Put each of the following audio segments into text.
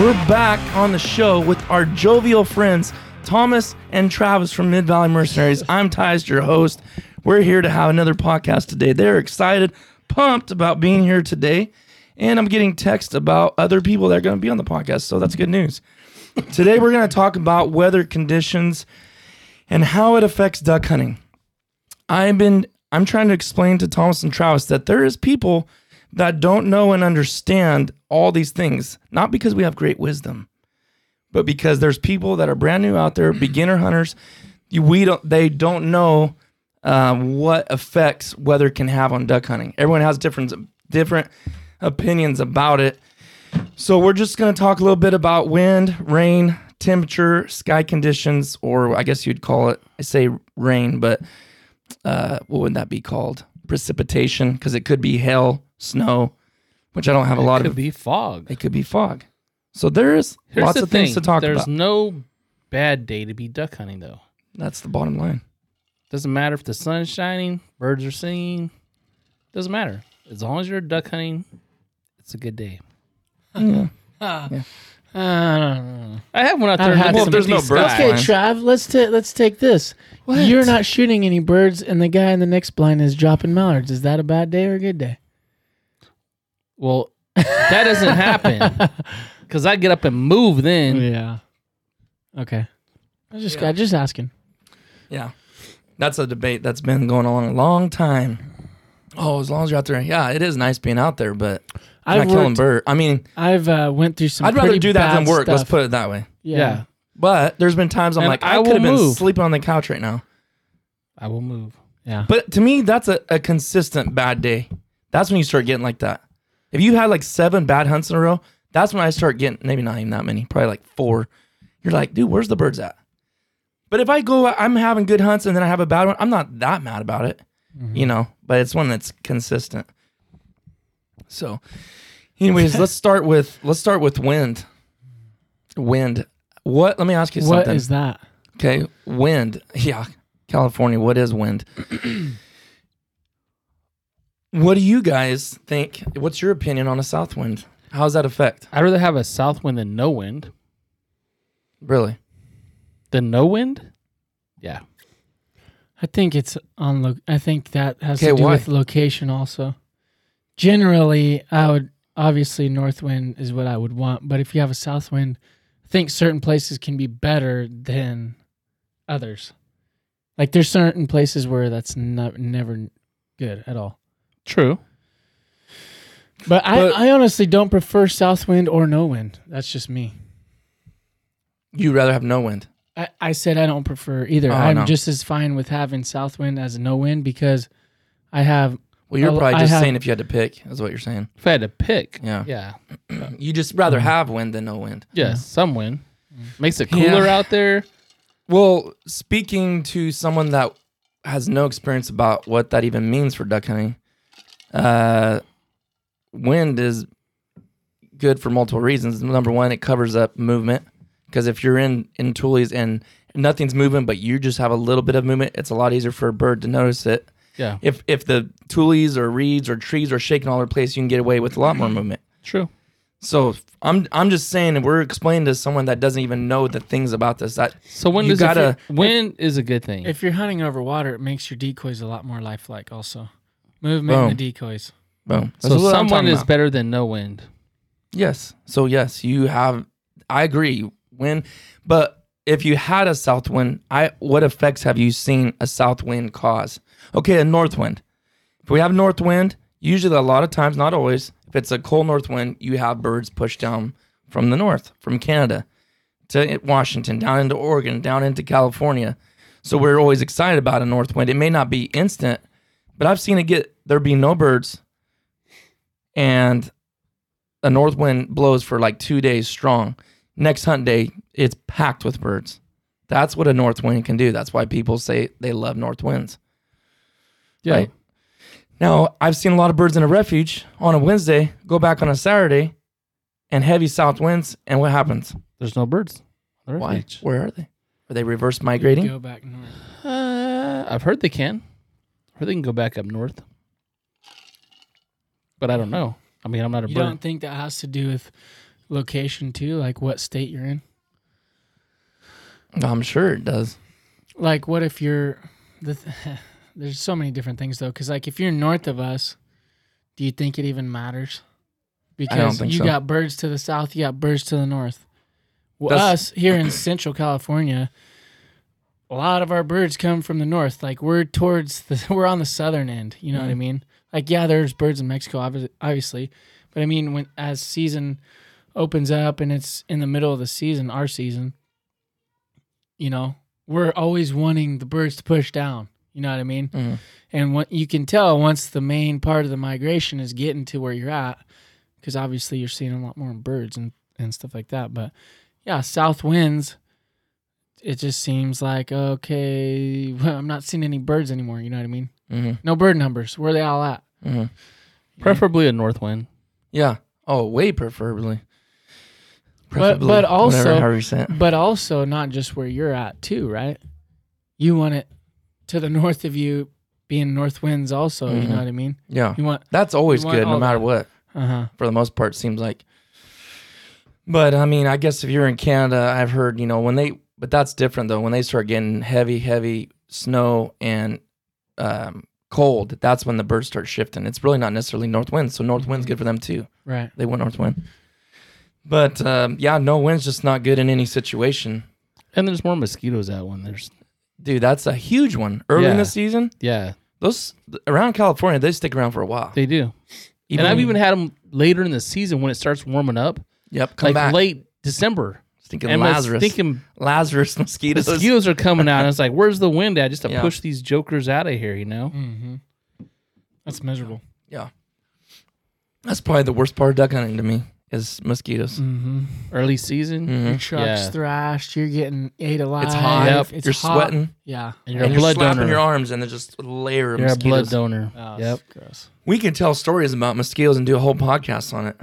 We're back on the show with our jovial friends, Thomas and Travis from Mid Valley Mercenaries. I'm Tyus, your host. We're here to have another podcast today. They're excited, pumped about being here today. And I'm getting text about other people that are going to be on the podcast. So that's good news. Today, we're going to talk about weather conditions and how it affects duck hunting. I've been I'm trying to explain to Thomas and Travis that there is people that don't know and understand all these things, not because we have great wisdom, but because there's people that are brand new out there, beginner hunters. We don't they don't know um, what effects weather can have on duck hunting. Everyone has different different opinions about it. So we're just going to talk a little bit about wind, rain, temperature, sky conditions, or I guess you'd call it. I say rain, but uh, what would that be called? Precipitation, because it could be hail, snow, which I don't have a lot of it could of. be fog. It could be fog. So there's Here's lots the of things to talk There's about. There's no bad day to be duck hunting though. That's the bottom line. Doesn't matter if the sun's shining, birds are singing. Doesn't matter. As long as you're duck hunting, it's a good day. I have one out there. I've had looking Well, if there's no birds. Okay. Trav, let's ta- let's take this. You're not shooting any birds, and the guy in the next blind is dropping mallards. Is that a bad day or a good day? Well, that doesn't happen because I get up and move then. Yeah. Okay. I was just I just asking. Yeah. That's a debate that's been going on a long time. Oh, as long as you're out there. Yeah, it is nice being out there, but you're I've not killing worked, bird. I mean, I've uh, went through some. I'd rather pretty do that than bad work. Let's stuff. put it that way. Yeah. Yeah. But there's been times I'm And like, I I, will could have been move. sleeping on the couch right now. I will move. Yeah. But to me, that's a, a consistent bad day. That's when you start getting like that. If you had like seven bad hunts in a row, that's when I start getting maybe not even that many, probably like four. You're like, dude, where's the birds at? But if I go, I'm having good hunts and then I have a bad one, I'm not that mad about it, mm-hmm. you know. But it's one that's consistent. So, anyways, let's start with let's start with wind. Wind. What? Let me ask you What something. is that? Okay, wind. Yeah, California. What is wind? what do you guys think? What's your opinion on a south wind? How does that affect? I'd rather have a south wind than no wind. Really? Than no wind? Yeah. I think it's on. Lo- I think that has Okay, to do why? with location also. Generally, I would obviously north wind is what I would want, but if you have a south wind, I think certain places can be better than others. Like there's certain places where that's not never good at all. True. But, But- I, I honestly don't prefer south wind or no wind. That's just me. You'd rather have no wind? I, I said I don't prefer either. Oh, I'm no. just as fine with having south wind as no wind because I have Well, you're Well, probably I just have- saying if you had to pick, is what you're saying. If I had to pick, Yeah. yeah, You just rather have wind than no wind. yeah, some wind makes it Mm. Yeah. cooler out there. Well, speaking to someone that has no experience about what that even means for duck hunting, uh, wind is good for multiple reasons. Number one, it covers up movement because if you're in in tules and nothing's moving, but you just have a little bit of movement, it's a lot easier for a bird to notice it. Yeah, If if the tules or reeds or trees are shaking all over the place, you can get away with a lot more movement. true. So I'm I'm just saying, and we're explaining to someone that doesn't even know the things about this. That So when You does it gotta- fit- when is a good thing? If you're hunting over water, it makes your decoys a lot more lifelike. Also, movement in the decoys. boom. so That's what I'm someone talking is about. better than no wind. Yes. So yes, you have. I agree. When, but if you had a south wind, I what effects have you seen a south wind cause? Okay, a north wind. If we have north wind, usually a lot of times, not always, if it's a cold north wind, you have birds pushed down from the north, from Canada to Washington, down into Oregon, down into California. So we're always excited about a north wind. It may not be instant, but I've seen it get there be no birds, and a north wind blows for like two days strong. Next hunt day, it's packed with birds. That's what a north wind can do. That's why people say they love north winds. Yeah, Right. Now, I've seen a lot of birds in a refuge on a Wednesday go back on a Saturday and heavy south winds. And what happens? there's no birds. on the Why? Where are they? Are they reverse migrating? Go back north. Uh, I've heard they can. I've they can go back up north, but I don't know. I mean, I'm not a You bird. don't think that has to do with location too, like what state you're in? I'm sure it does. Like, what if you're the? Th- there's so many different things though, because like if you're north of us, do you think it even matters? Because think you so. got birds to the south, you got birds to the north. Well, us here in Central California, a lot of our birds come from the north. Like we're towards the, we're on the southern end. You know what I mean? Like yeah, there's birds in Mexico, obviously, but I mean when as season opens up and it's in the middle of the season, our season, you know, we're always wanting the birds to push down. You know what I mean? Mhm. And what you can tell once the main part of the migration is getting to where you're at, because obviously you're seeing a lot more birds and, and stuff like that. But yeah, south winds, it just seems like, okay, well, I'm not seeing any birds anymore. You know what I mean? hmm No bird numbers. Where are they all at? hmm Preferably a north wind. Yeah. Oh, way preferably. But- but also- whatever, however you say it. But also not just where you're at too, right? You want it to the north of you being north winds also. You Mhm. know what I mean? Yeah. You want, That's always want good, no matter that. what. uh huh. for the most part seems like but i mean i guess if you're in canada i've heard you know when they but that's different though. When they start getting heavy heavy snow and um, cold that's when the birds start shifting. It's really not necessarily north wind so north wind's good for them too. Right. they want north wind. But um, yeah no wind's just not good in any situation. And there's more mosquitoes out when there's dude that's a huge one. Early in Yeah. the season? Yeah. Those around california they stick around for a while. They do. Even and I've when- even had them later in the season when it starts warming up, yep come like back. late December. Thinking And lazarus thinking lazarus mosquitoes mosquitoes are coming out. And it's like, where's the wind at? Just to Yeah. push these jokers out of here, you know? Mm-hmm. That's miserable. Yeah. That's probably the worst part of duck hunting to me is mosquitoes. Mm-hmm. Early season, Mhm. Your truck's Yeah. thrashed. You're getting ate alive. It's hot. Yep. It's you're hot. sweating Yeah. and you're and a you're blood slapping donor. your arms and there's just a layer of You're a blood donor. Oh, yep. gross. We can tell stories about mosquitoes and do a whole podcast on it.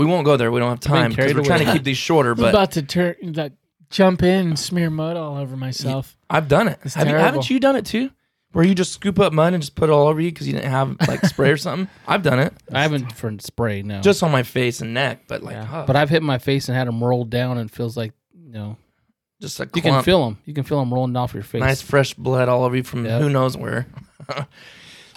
We won't go there. We don't have been time because we're trying to keep these shorter. I'm But about to turn that jump in and smear mud all over myself. I've done it. It's Have you, terrible. haven't you done it too? Where you just scoop up mud and just put it all over you because you didn't have like spray or something. I've done it I haven't for spray, no. just on my face and neck, but like, Yeah. huh, but I've hit my face and had them roll down and it feels like, you know, just a you can feel them. You can feel them rolling off your face. nice fresh blood all over you from Yep. who knows where.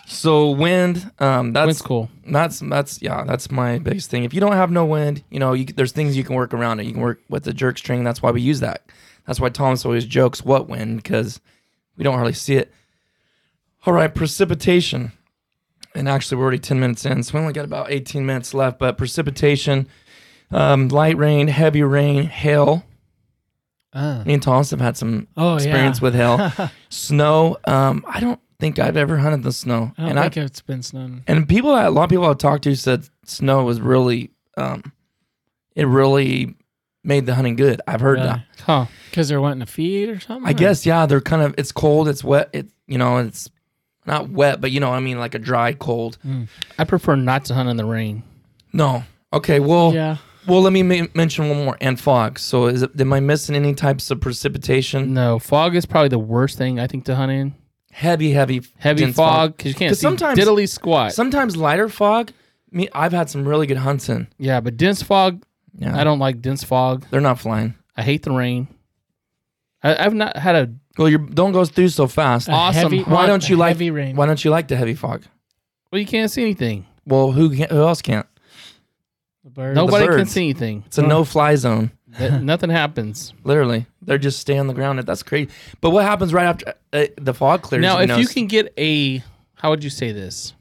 so wind, um, that's Wind's cool. That's that's yeah, that's my biggest thing. If you don't have no wind, you know, you, there's things you can work around it. You can work with the jerk string. That's why we use that. That's why Thomas always jokes what wind because we don't hardly see it. All right, precipitation. And actually, we're already 10 minutes in, so we only got about 18 minutes left. But precipitation, um, light rain, heavy rain, hail. Uh, Me and Thomas have had some oh experience yeah. with hail. Snow. Um, I don't think I've ever hunted the snow. I don't and I think it's been snowing. and people, a lot of people I've talked to said snow was really, um, it really made the hunting good. I've heard that. Huh. Because they're wanting to feed or something. I guess yeah, they're kind of. It's cold. It's wet. It you know it's not wet, but you know what I mean like a dry cold. I prefer not to hunt in the rain. No. Okay. Well, Yeah. Well, let me ma- mention one more. And fog. So, is it? Am I missing any types of precipitation? No, fog is probably the worst thing I think to hunt in. Heavy, heavy, Heavy dense fog because you can't 'Cause see sometimes- diddly squat. Sometimes lighter fog. Me, I've had some really good hunts in. yeah, but dense fog, Yeah, I don't like dense fog. They're not flying. I hate the rain. I, I've not had a Well, you don't go through so fast. A Awesome. heavy- Why don't you a like? heavy rain? Why don't you like the heavy fog? well, you can't see anything. Well, who can, who else can't? The bird. Nobody can birds. see anything. It's a no-fly zone. That- nothing happens. Literally, they're just stay on the ground. That's crazy. But what happens right after uh, the fog clears? Now, you if know, you can get a, how would you say this?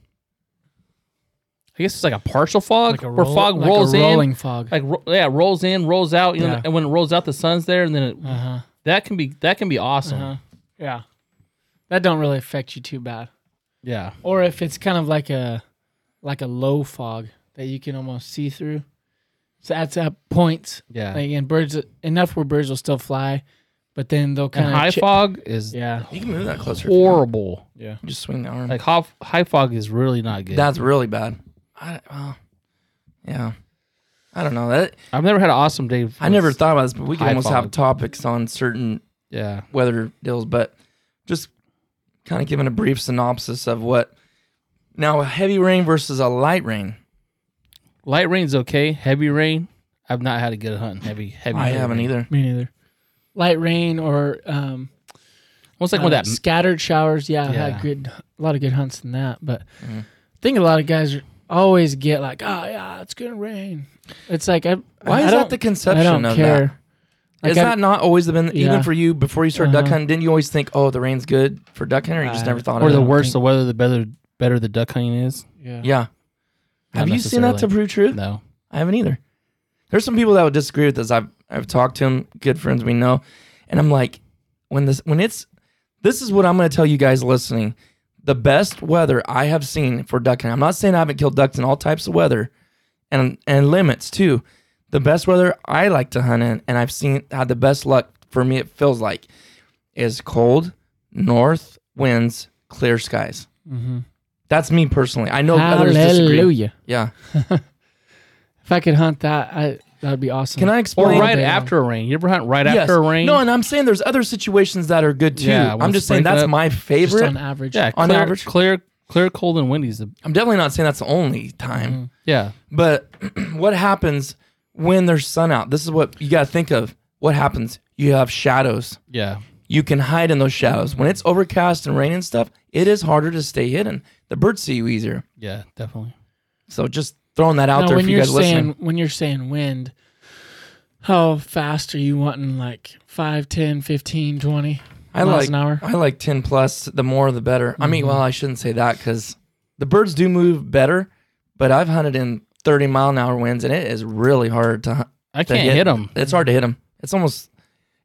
I guess it's like a partial fog, like a where fog like a rolls rolling in, fog. like ro- yeah, rolls in, rolls out. You know, and when it rolls out, the sun's there, and then it, uh huh. that can be that can be awesome. Uh-huh. Yeah. That don't really affect you too bad. Yeah, Or if it's kind of like a like a low fog that you can almost see through. So that's at points. yeah. Like and birds enough where birds will still fly, but then they'll and kind of high fog is Yeah. you can move that closer. if you want. horrible. Yeah. Just swing the arm. Like high, high fog is really not good. That's really bad. I, well, yeah. I don't know that. I've never had an awesome day. I never thought about this, but we could high almost have fog. topics on certain Yeah, weather deals. But just kind of giving a brief synopsis of what. Now, a heavy rain versus a light rain. Light rain's okay. Heavy rain, I've not had a good hunt. Heavy, heavy. I rain. haven't either. Me neither. Light rain or um Almost like uh, when that scattered showers. Yeah, I've Yeah. had good a lot of good hunts in that. But Mhm. I think a lot of guys always get like, oh yeah, it's gonna rain. It's like I, Why I is don't- that the conception I don't of care. that? Like, Is I- that not always been even for you before you started duck Uh-huh. hunting? Didn't you always think, oh, the rain's good for duck hunting, or you just Uh, never thought of it. or of the it? worse think- the weather, the better better the duck hunting is. Yeah. Yeah. Have you seen that to prove true? No. I haven't either. There's some people that would disagree with this. I've I've talked to them, good friends we know, and I'm like, when this when it's this is what I'm going to tell you guys listening. The best weather I have seen for duck hunting. I'm not saying I haven't killed ducks in all types of weather, and and limits too. The best weather I like to hunt in, and I've seen had the best luck for me. It feels like is cold, north winds, clear skies. Mm-hmm. That's me personally. I know others disagree. Hallelujah. Yeah. If I could hunt that, I that would be awesome. Can I Or explain? right after a rain. You ever hunt right Yes. after a rain? No, and I'm saying there's other situations that are good too. Yeah, I'm just saying that's up, my Just favorite. on average? yeah, on clear, average. clear, clear, cold and windy is the I'm definitely not saying that's the only time. Mhm. yeah. But what happens when there's sun out? This is what you got to think of. What happens? You have shadows. Yeah. You can hide in those shadows. When it's overcast and rain and stuff, it is harder to stay hidden. The birds see you easier. Yeah, definitely. So just throwing that out Now, there when for you guys saying listening. when you're saying wind, how fast are you wanting? Like 5, 10, 15, 20 I miles like an hour? I like 10 plus. The more, the better. I mean, Mhm. well, I shouldn't say that because the birds do move better, but I've hunted in 30 mile an hour winds and it is really hard to hunt. I can't hit them. It's hard to hit them. It's almost,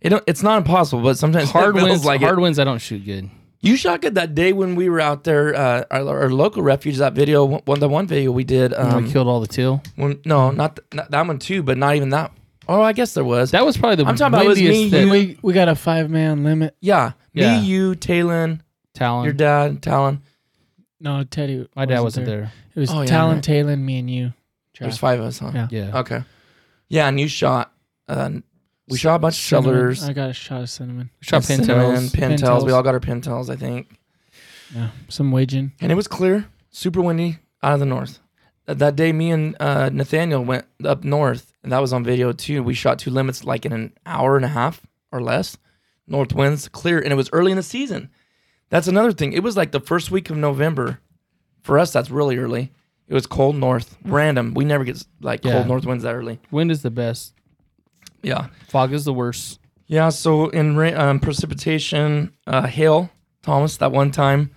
it don't, it's not impossible, but sometimes Hard it winds, like hard it. winds. I don't shoot good. You shot good that day when we were out there, uh, our, our local refuge. That video, one, the one video we did. When Um, we killed all the teal. when, no, not, th- not that one too, but not even that. Oh, I guess there was. That was probably the I'm talking about it was me, that- you- we we got a five man limit. yeah, Yeah. me, you, Talon, Talon. your dad, Talon. No, Teddy. My dad wasn't there. It was Oh, yeah, Talon, right. Taylor, me, and you. There's five of us, huh? Yeah. Yeah. Okay. Yeah, and you shot. Uh, we shot a bunch of Cinnamon. I got a shot of cinnamon. We shot cinnamon, pintails. pintails. We all got our pintails, I think. Yeah, some widgeon. And it was clear, super windy out of the north. That, that day, me and uh, Nathaniel went up north, and that was on video too. We shot two limits like in an hour and a half or less. North winds, clear, and it was early in the season. That's another thing. It was like the first week of November. For us, that's really early. It was cold north, random. We never get like Yeah. cold north winds that early. Wind is the best. Yeah. Fog is the worst. Yeah, so in ra- um, precipitation, uh, hail, Thomas, that one time,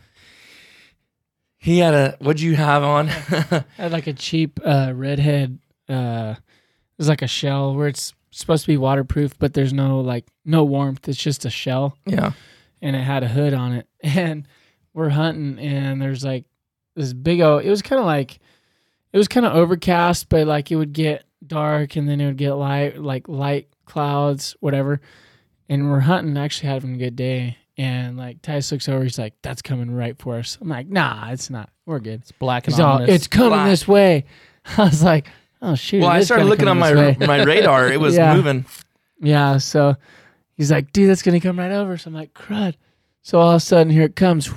he had a, what'd you have on? I had like a cheap uh, redhead. Uh, it was like a shell where it's supposed to be waterproof, but there's no like no warmth. It's just a shell, yeah. and it had a hood on it. And we're hunting, and there's like this big old. It was kind of like it was kind of overcast, but like it would get dark, and then it would get light, like light clouds, whatever. And we're hunting, actually having a good day. And like Tice looks over, he's like, "That's coming right for us." I'm like, "Nah, it's not. We're good." It's black and He's all, ominous. it's coming Black. this way. I was like, oh shoot. Well, I started looking on my way." my radar. It was Yeah. moving. Yeah, so he's like, dude, that's gonna come right over. So I'm like, crud. So all of a sudden, here it comes.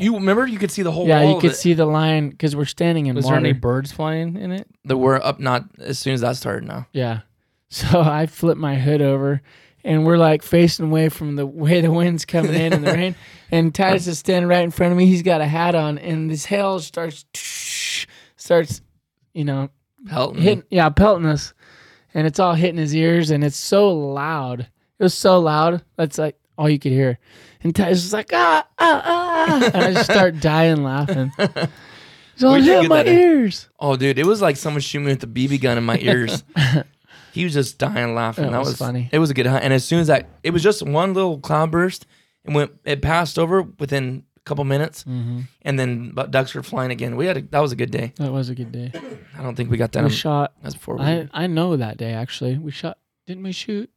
You remember you could see the whole yeah, wall you of could it see the line because we're standing in Was there any birds flying in it? that were up not as soon as that started now. yeah. So I flip my hood over, and we're like facing away from the way the wind's coming in and the rain. And Titus is standing right in front of me. He's got a hat on, and this hail starts starts, you know, Pelton. hitting yeah pelting us and it's all hitting his ears and it's so loud it was so loud that's like all you could hear and Ty's just like ah ah ah and I just start dying laughing it's all We should hit get my that ears Oh, dude, it was like someone shooting me with a BB gun in my ears. he was just dying laughing. That was funny. It was a good hunt. And as soon as that, it was just one little cloud burst, and went. It passed over within a couple minutes, Mm-hmm. and then but ducks were flying again. We had a, that was a good day. that was a good day I don't think we got that. we on- shot That's before. We, I I know that day actually we shot didn't we shoot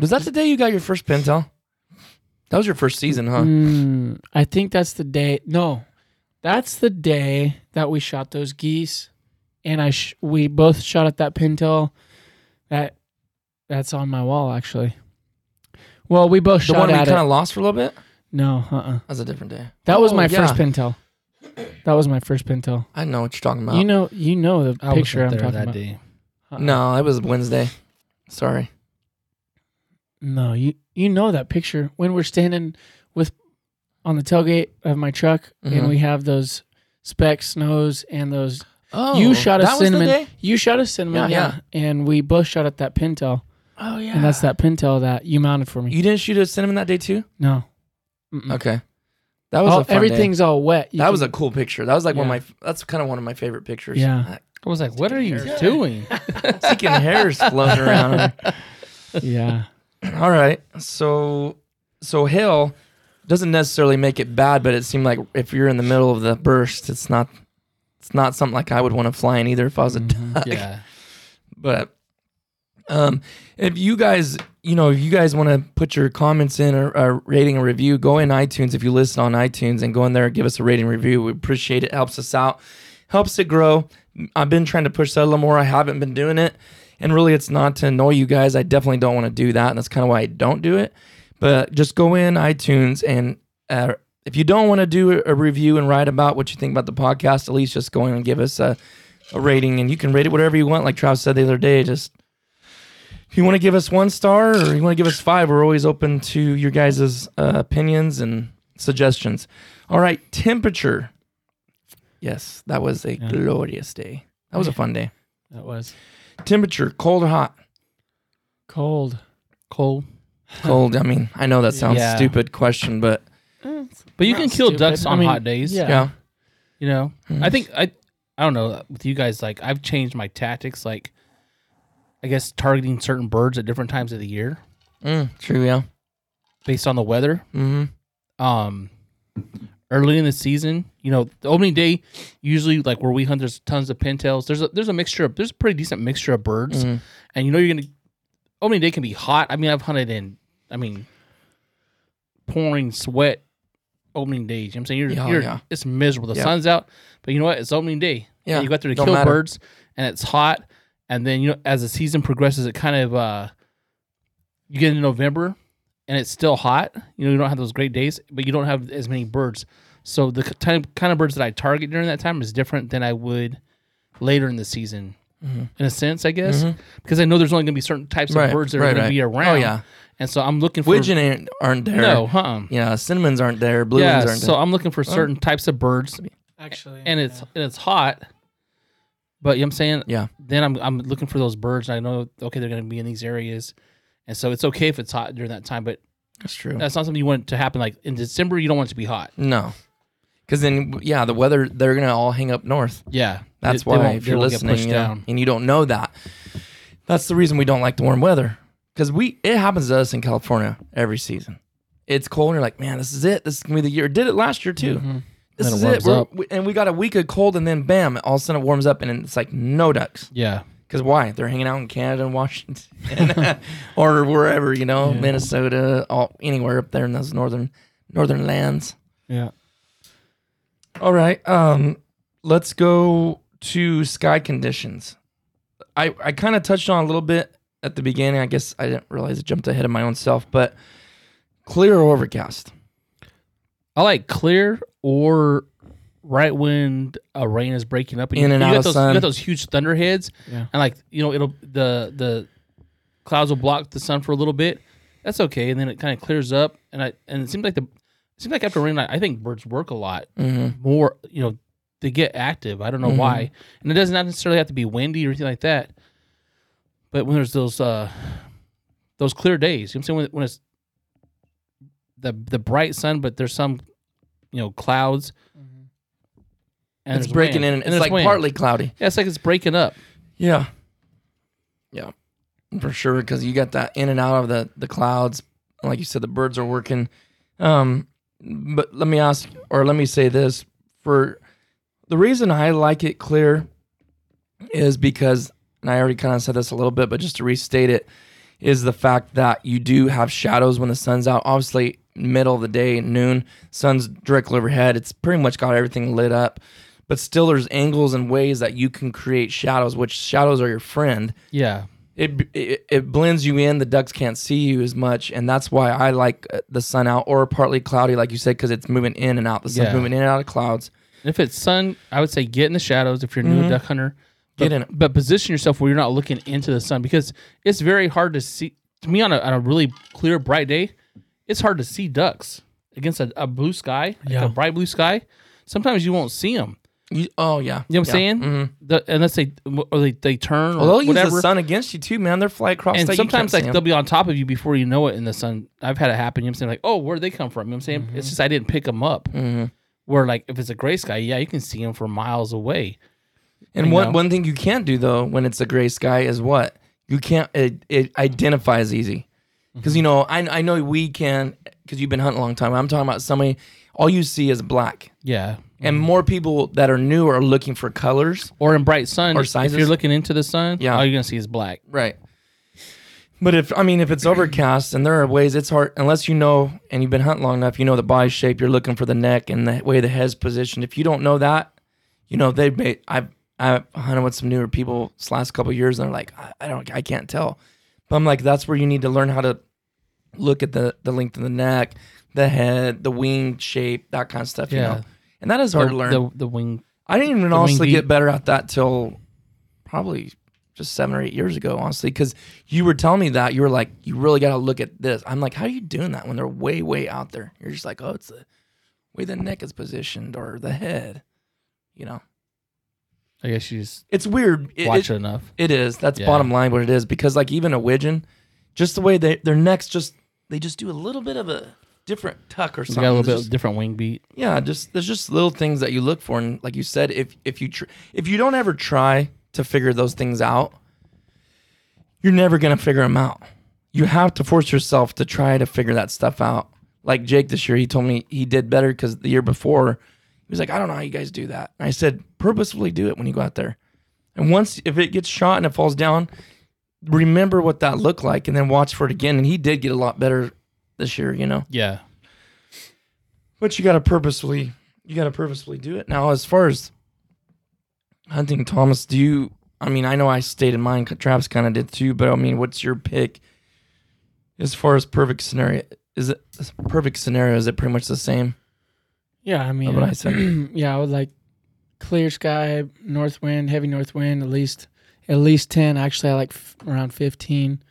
was that the day you got your first pintail? That was your first season, huh? Mm, I think that's the day. No, that's the day that we shot those geese, and I sh- we both shot at that pintail. That that's on my wall actually. Well, we both The shot one we at kind of lost for a little bit. no, uh, uh That was a different day. that was Oh, my yeah. first pintail. That was my first pintail. I know what you're talking about. You know, you know the I picture I'm talking that about. day. Uh-uh. no, it was Wednesday. Sorry. No, you you know that picture when we're standing with on the tailgate of my truck Mhm. and we have those speck snows and those Oh, you shot a that was the cinnamon. day? You shot a cinnamon, Yeah, yeah, And we both shot at that pintail, Oh yeah. and that's that pintail that you mounted for me. You didn't shoot a cinnamon that day too? no, Mm-mm. Okay. That was All- a fun everything's Day. all wet. You That can- was a cool picture. That was like one of my. That's kind of one of my favorite pictures. Yeah. I was like, what are you doing? Sticking hairs floating around. yeah. All right. So, so hail doesn't necessarily make it bad, but it seemed like if you're in the middle of the burst, it's not. It's not something like I would want to fly in either if I was a duck. yeah. But um, if you guys, you know, if you guys want to put your comments in or a rating a review, go in iTunes if you listen on iTunes and go in there and give us a rating review. We appreciate it. Helps us out, helps it grow. I've been trying to push that a little more. I haven't been doing it, and really, it's not to annoy you guys. I definitely don't want to do that, and that's kind of why I don't do it. But just go in iTunes and. Uh, if you don't want to do a review and write about what you think about the podcast, at least just go in and give us a, a rating, and you can rate it whatever you want. Like Travis said the other day, just if you want to give us one star or you want to give us five, we're always open to your guys' uh, opinions and suggestions. All right, temperature. Yes, that was a Yeah. glorious day. That was a fun day. That was Temperature, cold or hot? cold. Cold. Cold. I mean, I know that sounds Yeah. stupid question, but But you Not can kill stupid. ducks I on mean, hot days. yeah. yeah. You know, Mhm. I think I, I don't know with you guys. Like I've changed my tactics. Like, I guess targeting certain birds at different times of the year Mm, true, yeah. based on the weather. Mm-hmm. Um, early in the season, you know, the opening day usually like where we hunt, there's tons of pintails. There's a there's a mixture of there's a pretty decent mixture of birds, Mhm. and you know you're gonna opening day can be hot. I mean, I've hunted in, I mean, pouring sweat opening days. You know what I'm saying you're, Yeah, you're yeah. it's miserable. The Yeah. sun's out, but you know what? It's opening day. Yeah, and you got there to don't kill matter. birds, and it's hot. And then you know, as the season progresses, it kind of uh, you get into November, and it's still hot. You know, you don't have those great days, but you don't have as many birds. So the kind of, kind of birds that I target during that time is different than I would later in the season. In a sense, I guess, because I know there's only going to be certain types Mm-hmm. Right, of birds that are going right. to be around. Oh, yeah. and so I'm looking for Widgeon ain't, aren't there. no, huh? Yeah, cinnamons aren't there. Blue Yeah, ones aren't so there. I'm looking for certain types of birds, Actually, and it's and it's hot. But you know what I'm saying? Yeah. Then I'm I'm looking for those birds. And I know okay they're going to be in these areas, and so it's okay if it's hot during that time. But That's true. that's not something you want to happen. Like in December, you don't want it to be hot. No. Because then, yeah, the weather, they're going to all hang up north. Yeah, That's They- they why, won't- if you're listening, you know, down. and you don't know that, that's the reason we don't like the warm weather. Because we, it happens to us in California every season. It's cold, and you're like, man, this is it. This is going to be the year. Did it last year, too. Mm-hmm. This Then it is it. we, and we got a week of cold, and then bam, all of a sudden it warms up, and it's like no ducks. Yeah, Because why? They're hanging out in Canada and Washington, or wherever you know, Minnesota, all anywhere up there in those northern northern lands. yeah. All right, um, let's go to sky conditions. I, I kind of touched on a little bit at the beginning. I guess I didn't realize I jumped ahead of my own self, but clear or overcast. I like clear or right when a rain is breaking up. In you, and you out got of those, sun. You got those huge thunderheads, Yeah. and like you know, it'll the the clouds will block the sun for a little bit. That's okay, and then it kind of clears up, and I and it seems like the it seems like after rain, I, I think birds work a lot Mm-hmm. more. You know, they get active. I don't know Mhm. why, and it doesn't not necessarily have to be windy or anything like that. But when there's those uh those clear days, you know what I'm saying when, when it's the the bright sun, but there's some you know clouds. And It's breaking wind, in. and It's like wind. partly cloudy. Yeah, it's like it's breaking up. Yeah. Yeah. For sure. Because you got that in and out of the, the clouds. Like you said, the birds are working. Um, but let me ask, or let me say this for the reason I like it clear is because, and I already kind of said this a little bit, but just to restate it, is the fact that you do have shadows when the sun's out. Obviously, middle of the day, noon, sun's directly overhead. It's pretty much got everything lit up. But still, there's angles and ways that you can create shadows, which shadows are your friend. Yeah, It, it it blends you in. The ducks can't see you as much, and that's why I like uh, the sun out or partly cloudy, like you said, because it's moving in and out. The sun's Yeah. moving in and out of clouds. And if it's sun, I would say get in the shadows if you're a new duck hunter. But, Get in it. But position yourself where you're not looking into the sun because it's very hard to see. To me, on a, on a really clear, bright day, it's hard to see ducks against a, a blue sky, like Yeah. a bright blue sky. Sometimes you won't see them. You, oh yeah, You know what I'm saying? Mhm. The, unless they or they, they turn or Well, they'll use the sun against you too, man. They're fly across. and sometimes like they'll be on top of you before you know it in the sun. I've had it happen. You know what I'm saying? Like, oh, where'd they come from? You know what I'm saying? Mm-hmm. It's just I didn't pick them up. Where like if it's a gray sky, yeah, you can see them from miles away. And you one know? one thing you can't do though when it's a gray sky is what you can't it, it identify as easy because Mm-hmm. you know I I know we can because you've been hunting a long time. I'm talking about somebody all you see is black, Yeah. and more people that are new are looking for colors. Or in bright sun, Or if sizes. you're looking into the sun, Yeah. all you're gonna see is black. Right. But if I mean if it's overcast and there are ways it's hard unless you know and you've been hunting long enough, you know the body shape. You're looking for the neck and the way the head's positioned. If you don't know that, you know they may. I've I've hunted with some newer people this last couple of years and they're like I, I don't I can't tell. But I'm like that's where you need to learn how to look at the the length of the neck, the head, the wing shape, that kind of stuff. You Yeah. know, and that is hard the, to learn. The, the wing. I didn't even honestly get better at that till probably just seven or eight years ago, honestly, because you were telling me that you were like, you really got to look at this. I'm like, how are you doing that when they're way, way out there? You're just like, oh, it's the way the neck is positioned or the head. You know, I guess you just it's weird. It, watch it- it enough. it is. That's Yeah. bottom line what it is because like even a widgeon, just the way they their necks just they just do a little bit of a different tuck or You something. got a little bit just- different wing beat. yeah just there's just little things that you look for. And like you said if if you tr- if you don't ever try to figure those things out you're never going to figure them out. You have to force yourself to try to figure that stuff out. Like jake this year he told me he did better because the year before he was like i don't know how you guys do that. And i said purposefully do it when you go out there. And once if it gets shot and it falls down remember what that looked like and then watch for it again. And he did get a lot better this year you know Yeah. but you got to purposefully, you got to purposefully do it. Now, as far as hunting, Thomas, do you? I mean, I know I stayed in mine. Travis kind of did too. But I mean, what's your pick as far as perfect scenario? Is it perfect scenario? Is it pretty much the same? Yeah, I mean, what I said. yeah, I would like clear sky, north wind, heavy north wind, at least at least ten. Actually, I like f- around fifteen.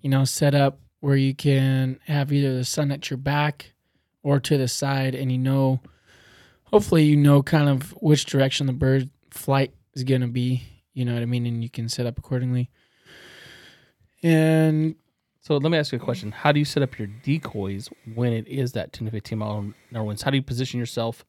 You know, set up where you can have either the sun at your back or to the side, and you know, hopefully, you know kind of which direction the bird flight is gonna be. You know what I mean, and you can set up accordingly. And So let me ask you a question. How do you set up your decoys when it is that 10 to 15 mile an hour winds? How do you position yourself?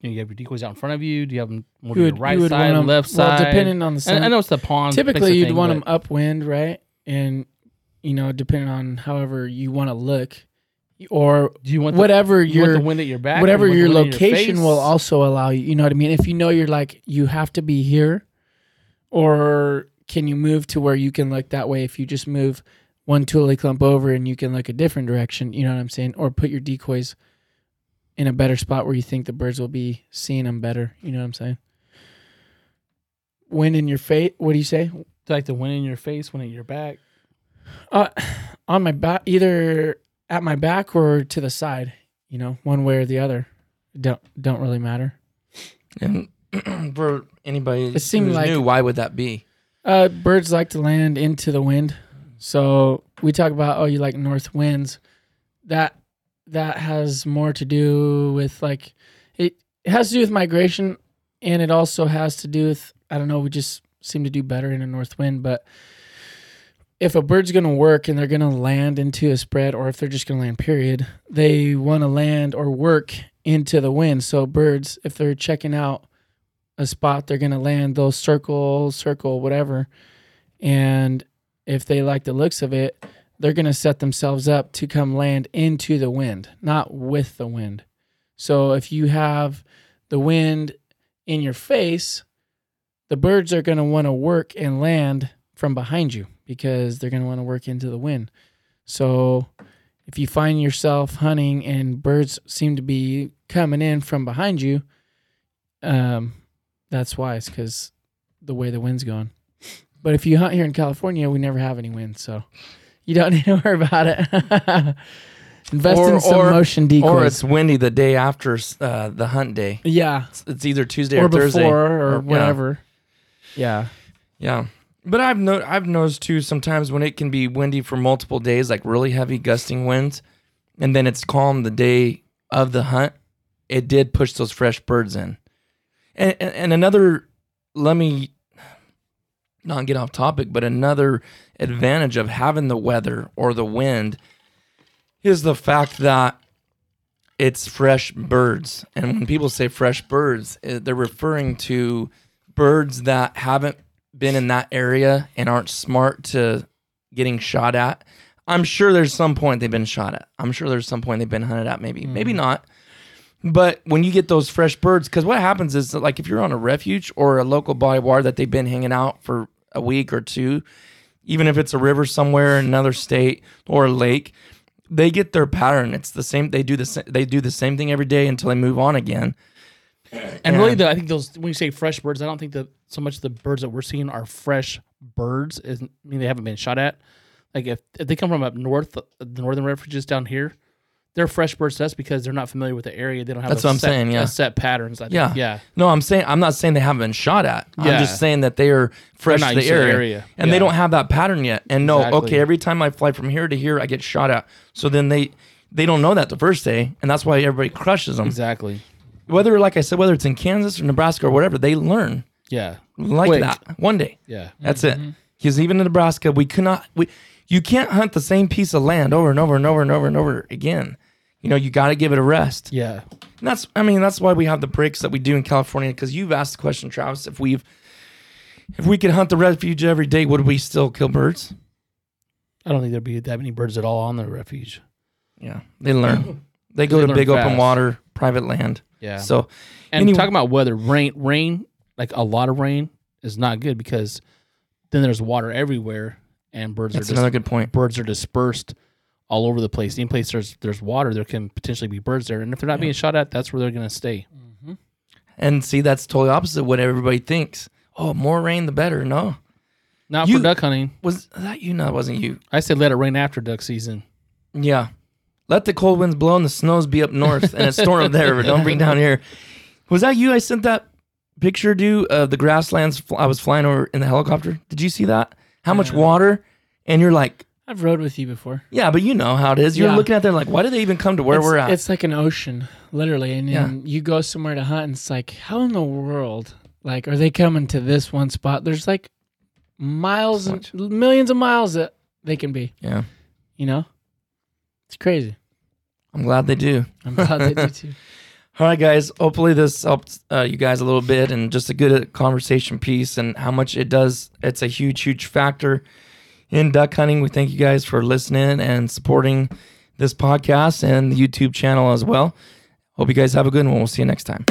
You, know, you have your decoys out in front of you. Do you have them more to you would, right you would side, want 'em- left well, side? depending on the sun. I know it's the pond. typically you'd thing, want them upwind right and you know depending on however you want to look or Do you want the, whatever you your the wind at your back? whatever you your location face? will also allow you you know what i mean if you know you're like you have to be here or can you move to where you can look that way if you just move one tule clump over and you can look a different direction you know what i'm saying or put your decoys in a better spot where you think the birds will be seeing them better. You know what I'm saying? Wind in your face. What do you say? like the wind in your face, wind in your back. Uh, on my back, either at my back or to the side. You know, one way or the other. Don't don't really matter. And for anybody It seemed who's like- new, why would that be? Uh, birds like to land into the wind. So we talk about oh, you like north winds. That that has more to do with like it, it has to do with migration, and it also has to do with I don't know. We just seem to do better in a north wind, but if a bird's going to work and they're going to land into a spread, or if they're just going to land, period, they want to land or work into the wind. So birds, if they're checking out a spot they're going to land those circle circle whatever. And if they like the looks of it they're going to set themselves up to come land into the wind not with the wind. So if you have the wind in your face the birds are going to want to work and land from behind you because they're going to want to work into the wind so if you find yourself hunting and birds seem to be coming in from behind you um that's wise because the way the wind's going. But if you hunt here in California, we never have any wind, so you don't need to worry about it. Invest Or- in some or- motion decoys. Or it's windy the day after uh, the hunt day. yeah, It's, it's either Tuesday or or, Thursday. or, yeah. whatever. Yeah. Yeah. But I've no- I've noticed too sometimes when it can be windy for multiple days, like really heavy gusting winds, and then it's calm the day of the hunt, it did push those fresh birds in. And, and, and another, let me not get off topic, but another advantage of having the weather or the wind is the fact that it's fresh birds. And when people say fresh birds, eh, they're referring to birds that haven't been in that area and aren't smart to getting shot at. I'm sure there's some point they've been shot at. I'm sure there's some point they've been hunted at, maybe, maybe mm-hmm. not. But when you get those fresh birds, because what happens is that, like if you're on a refuge or a local body of water that they've been hanging out for a week or two, even if it's a river somewhere in another state or a lake, they get their pattern. It's the same. They do the sa- they do the same thing every day until they move on again. And really, And- the, I think those when you say fresh birds, I don't think that so much the birds that we're seeing are fresh birds. Is I mean they haven't been shot at. Like if, if they come from up north, the northern refuges down here, they're fresh birds to us because they're not familiar with the area. They don't have That's a what I'm set, saying, yeah. set patterns. I think. Yeah. yeah. No, I'm saying I'm not saying they haven't been shot at. I'm just saying that they are fresh to the to the area, area. and they don't have that pattern yet. And no, Exactly. okay, every time I fly from here to here, I get shot at. So then they they don't know that the first day, and that's why everybody crushes them. Exactly. Whether, like I said, whether it's in Kansas or Nebraska or whatever, they learn Yeah. like Quick. that one day. Yeah. That's it. Mm-hmm. Because even in Nebraska, we could not. We you can't hunt the same piece of land over and over and over and over and over again. You know, you got to give it a rest. Yeah. And that's I mean that's why we have the breaks that we do in California because you've asked the question, Travis, if we've if we could hunt the refuge every day, would we still kill birds? I don't think there'd be that many birds at all on the refuge. Yeah, they learn. They go They to learn big open fast. water, private land. Yeah. So And Anyway- talking about weather, rain, rain, like a lot of rain is not good because then there's water everywhere and birds that's are dis- another good point. birds are dispersed all over the place. Any place there's there's water, there can potentially be birds there, and if they're not being shot at, that's where they're going to stay. Mm-hmm. And see, that's totally opposite of what everybody thinks. Oh, more rain the better. No, Not You- for duck hunting. was that you? No, it wasn't you. I said let it rain after duck season. Yeah. Let the cold winds blow and the snows be up north and it's storm up there, but don't bring down here. Was that you? I sent that picture, dude, uh, of the grasslands I was flying over in the helicopter. Did you see that? How much Yeah. water? And you're like, I've rode with you before. yeah, but you know how it is. You're Yeah. looking at there like, why did they even come to where it's, we're at? It's like an ocean, literally. And then you go somewhere to hunt, and it's like, how in the world, like, are they coming to this one spot? There's like miles and millions of miles that they can be. yeah. You know, it's crazy. I'm glad they do. I'm glad they do too. All right, guys. Hopefully, this helped uh, you guys a little bit and just a good conversation piece and how much it does. It's a huge, huge factor in duck hunting. We thank you guys for listening and supporting this podcast and the YouTube channel as well. Hope you guys have a good one. We'll see you next time.